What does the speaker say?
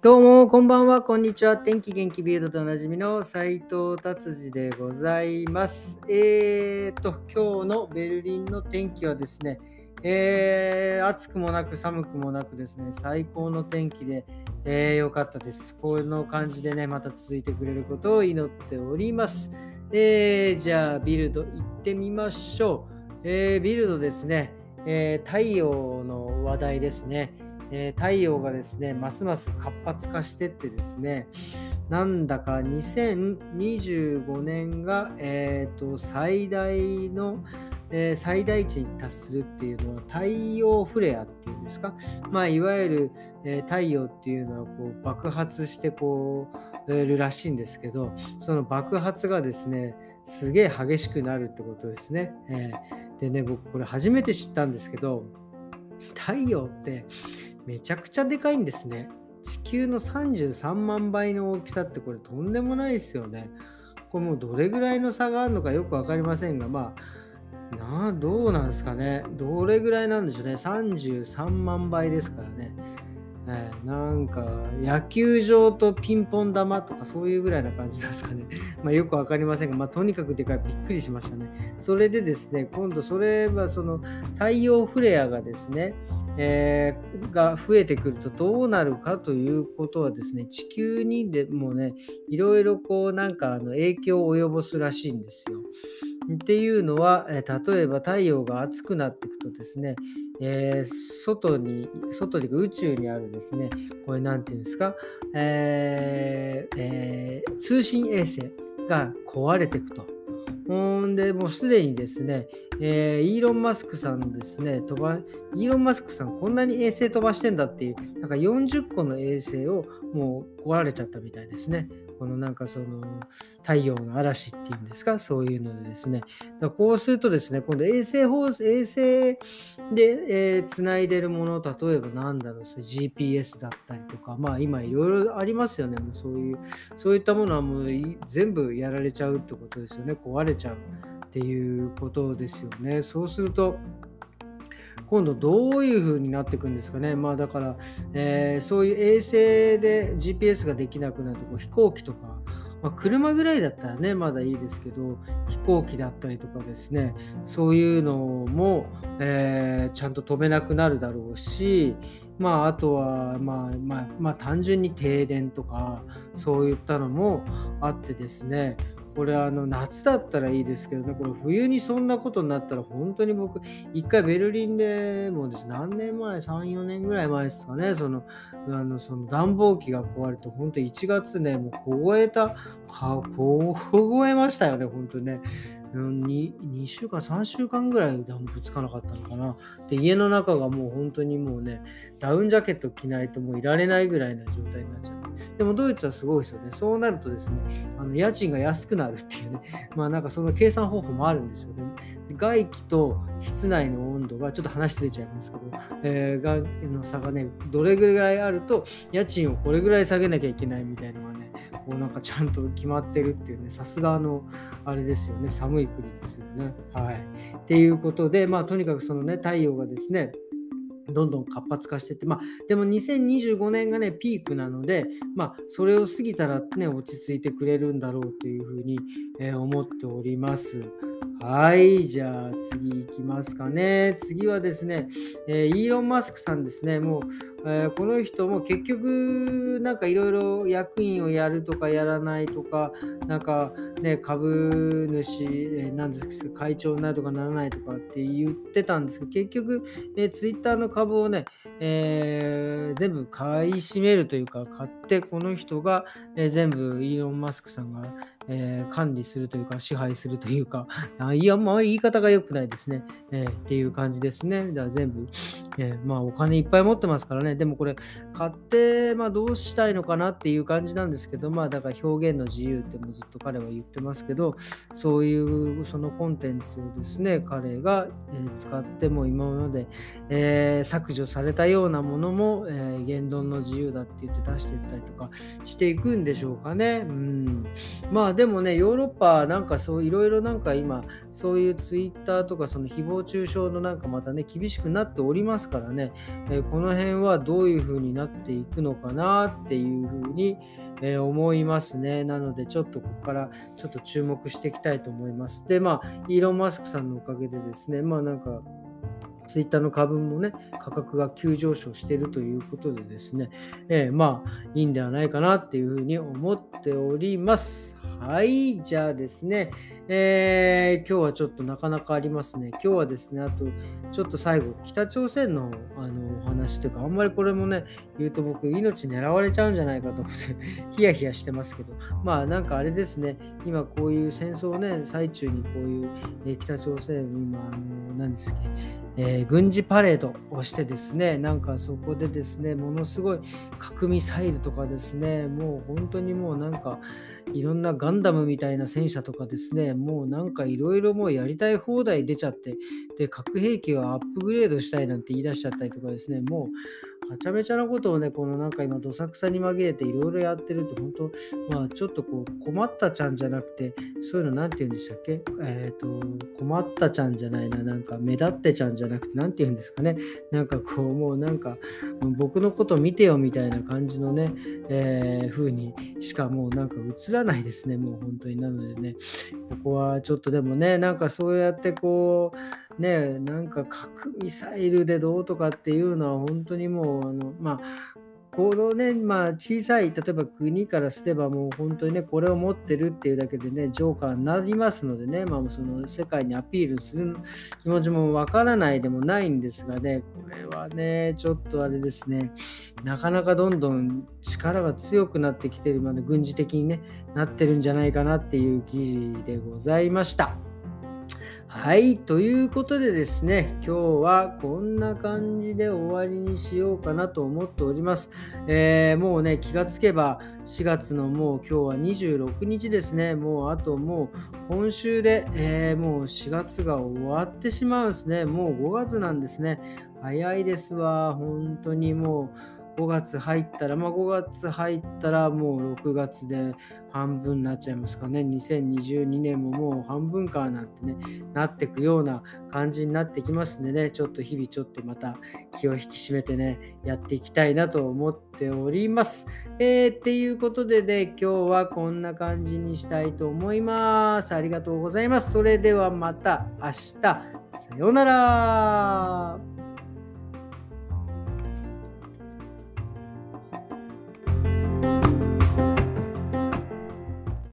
どうも、こんばんは、こんにちは。天気元気ビルドとおなじみの斉藤達治でございます。えーと、今日のベルリンの天気はですね、えー暑くもなく寒くもなくですね、最高の天気で、えーかったです。この感じでね、また続いてくれることを祈っております。えーじゃあ、ビルド行ってみましょう。えービルドですね、えー太陽の話題ですね。えー太陽がですね、ますます活発化してってですね、なんだか2025年が、えーと最大の、えー最大値に達するっていうのは太陽フレアっていうんですか、まあ、いわゆる、えー太陽っていうのはこう爆発してこうえーるらしいんですけど、その爆発がですね、すげえ激しくなるってことですね。えーでね、僕これ初めて知ったんですけど、太陽ってめちゃくちゃでかいんですね。地球の33万倍の大きさってこれとんでもないですよね。これもうどれぐらいの差があるのかよく分かりませんが、まあ、なあどうなんですかね。どれぐらいなんでしょうね。33万倍ですからね。えーなんか野球場とピンポン玉とかそういうぐらいな感じなんですかね。まあよくわかりませんが、まあとにかくでかいびっくりしましたね。それでですね、今度それはその太陽フレアがですね、えーが増えてくるとどうなるかということはですね、地球にでもね、いろいろこうなんかあの影響を及ぼすらしいんですよ。っていうのは、え例えば太陽が熱くなっていくとですね、えー外に、外に宇宙にあるですね、これなんていうんですか、えーえー通信衛星が壊れていくと。ほんで、もうすでにですね、えーイーロン・マスクさんですね、飛ば、イーロン・マスクさんこんなに衛星飛ばしてんだっていう、なんか40個の衛星をもう壊れちゃったみたいですね。このなんかその太陽の嵐っていうんですか、そういうのでですね。だこうするとですね、今度衛星放送、衛星で、えー、繋いでるもの、例えばなんだろう、それ GPS だったりとか、まあ今いろいろありますよね、もうそういう、そういったものはもう全部やられちゃうってことですよね、壊れちゃうっていうことですよね。そうすると、今度どういう風になっていくんですかね。まあだから、えーそういう衛星で GPS ができなくなるとこ飛行機とか、まあ、車ぐらいだったらねまだいいですけど飛行機だったりとかですねそういうのも、えーちゃんと飛べなくなるだろうしまああとはまあまあまあ単純に停電とかそういったのもあってですねこれあの夏だったらいいですけどね、これ冬にそんなことになったら本当に僕、一回ベルリンでもうです。何年前、3、4年ぐらい前ですかね、そのあのその暖房機が壊れて、本当1月ね、もう凍えた、か凍えましたよね、本当ね。うんに 2, 週間、3週間ぐらい暖房つかなかったのかな。で、家の中がもう本当にもうね、ダウンジャケット着ないともういられないぐらいな状態になっちゃって。でもドイツはすごいですよね。そうなるとですね、あの家賃が安くなるっていうね、まあなんかその計算方法もあるんですよね。外気と室内の温度がちょっと話ずれちゃいますけど、えーがの差がね、どれぐらいあると家賃をこれぐらい下げなきゃいけないみたいなのがね、こうなんかちゃんと決まってるっていうね、さすがの、あれですよね、寒い国ですよね。はい。っていうことで、まあとにかくそのね、太陽がですね、どんどん活発化してって、まあ、でも2025年がね、ピークなので、まあ、それを過ぎたらね、落ち着いてくれるんだろうというふうに、えー思っております。はい、じゃあ次行きますかね。次はですね、えーイーロン・マスクさんですね、もう、えーこの人も結局、なんかいろいろ役員をやるとかやらないとか、なんかね、株主、えーなんですか、会長になるとかならないとかって言ってたんですけど、結局、えー、ツイッターの株をね、えー全部買い占めるというか、買って、この人が、えー全部イーロン・マスクさんが、えー管理するというか、支配するというか、あいや、まあ言い方が良くないですね、えーっていう感じですね。だから全部、えーまあお金いっぱい持ってますからね、ねでもこれ、買って、まあどうしたいのかなっていう感じなんですけど、まあだから表現の自由ってもずっと彼は言ってますけど、そういうそのコンテンツをですね、彼が、え使っても今まで、えー削除されたようなものも、えー言論の自由だって言って出していったりとかしていくんでしょうかね。うん、まあでもね、ヨーロッパなんかそういろいろなんか今、そういうツイッターとかその誹謗中傷のなんかまたね、厳しくなっておりますからね、えーこの辺はどういう風になっていくのかなっていう風に、え、思いますね。なので、ちょっとここからちょっと注目していきたいと思います。で、まあ、イーロン・マスクさんのおかげでですね、まあなんか、ツイッターの株もね、価格が急上昇しているということでですね、えー、まあ、いいんではないかなっていうふうに思っております。はい、じゃあですね、えー、今日はちょっとなかなかありますね。今日はですね、あと、ちょっと最後、北朝鮮のあのお話というか、あんまりこれもね、言うと僕、命狙われちゃうんじゃないかと思って ヒヤヒヤしてますけど、まあなんかあれですね、今こういう戦争ね、最中にこういう、えー、北朝鮮、今、あの、何ですっけ、えー、軍事パレードをしてですね、なんかそこでですね、ものすごい核ミサイルとかですね、もう本当にもうなんか、いろんなガンダムみたいな戦車とかですね、もうなんかいろいろもうやりたい放題出ちゃって、で、核兵器をアップグレードしたいなんて言い出しちゃったりとかですね、もうはちゃめちゃなことをね、このなんか今、どさくさに紛れていろいろやってると、本当、まあちょっとこう、困ったちゃんじゃなくて、そういうのなんて言うんでしたっけ？えっ、ー、と、困ったちゃんじゃないな、なんか目立ってちゃんじゃなくて、なんて言うんですかね？なんかこう、もうなんか、僕のこと見てよみたいな感じのね、えー、風にしかもうなんか映らないですね、もう本当に。なのでね、ここはちょっとでもね、なんかそうやってこう、ね、なんか核ミサイルでどうとかっていうのは本当にもう、あのまあ、このね、まあ、小さい、例えば国からすればもう本当にね、これを持ってるっていうだけでね、ジョーカーになりますのでね、まあ、その世界にアピールする気持ちもわからないでもないんですがね、これはね、ちょっとあれですね、なかなかどんどん力が強くなってきてるまで軍事的にね、なってるんじゃないかなっていう記事でございました。はい、ということでですね、今日はこんな感じで終わりにしようかなと思っております。えー、もうね、気がつけば4月のもう今日は26日ですね、もうあともう今週で、えー、もう4月が終わってしまうんですね。もう5月なんですね。早いですわ、本当にもう。5月入ったら、まあ、5月入ったらもう6月で半分になっちゃいますかね。2022年ももう半分かなんてね、なってくような感じになってきますんでね、ちょっと日々ちょっとまた気を引き締めてね、やっていきたいなと思っております。えー、っていうことでね、今日はこんな感じにしたいと思います。ありがとうございます。それではまた明日。さようなら。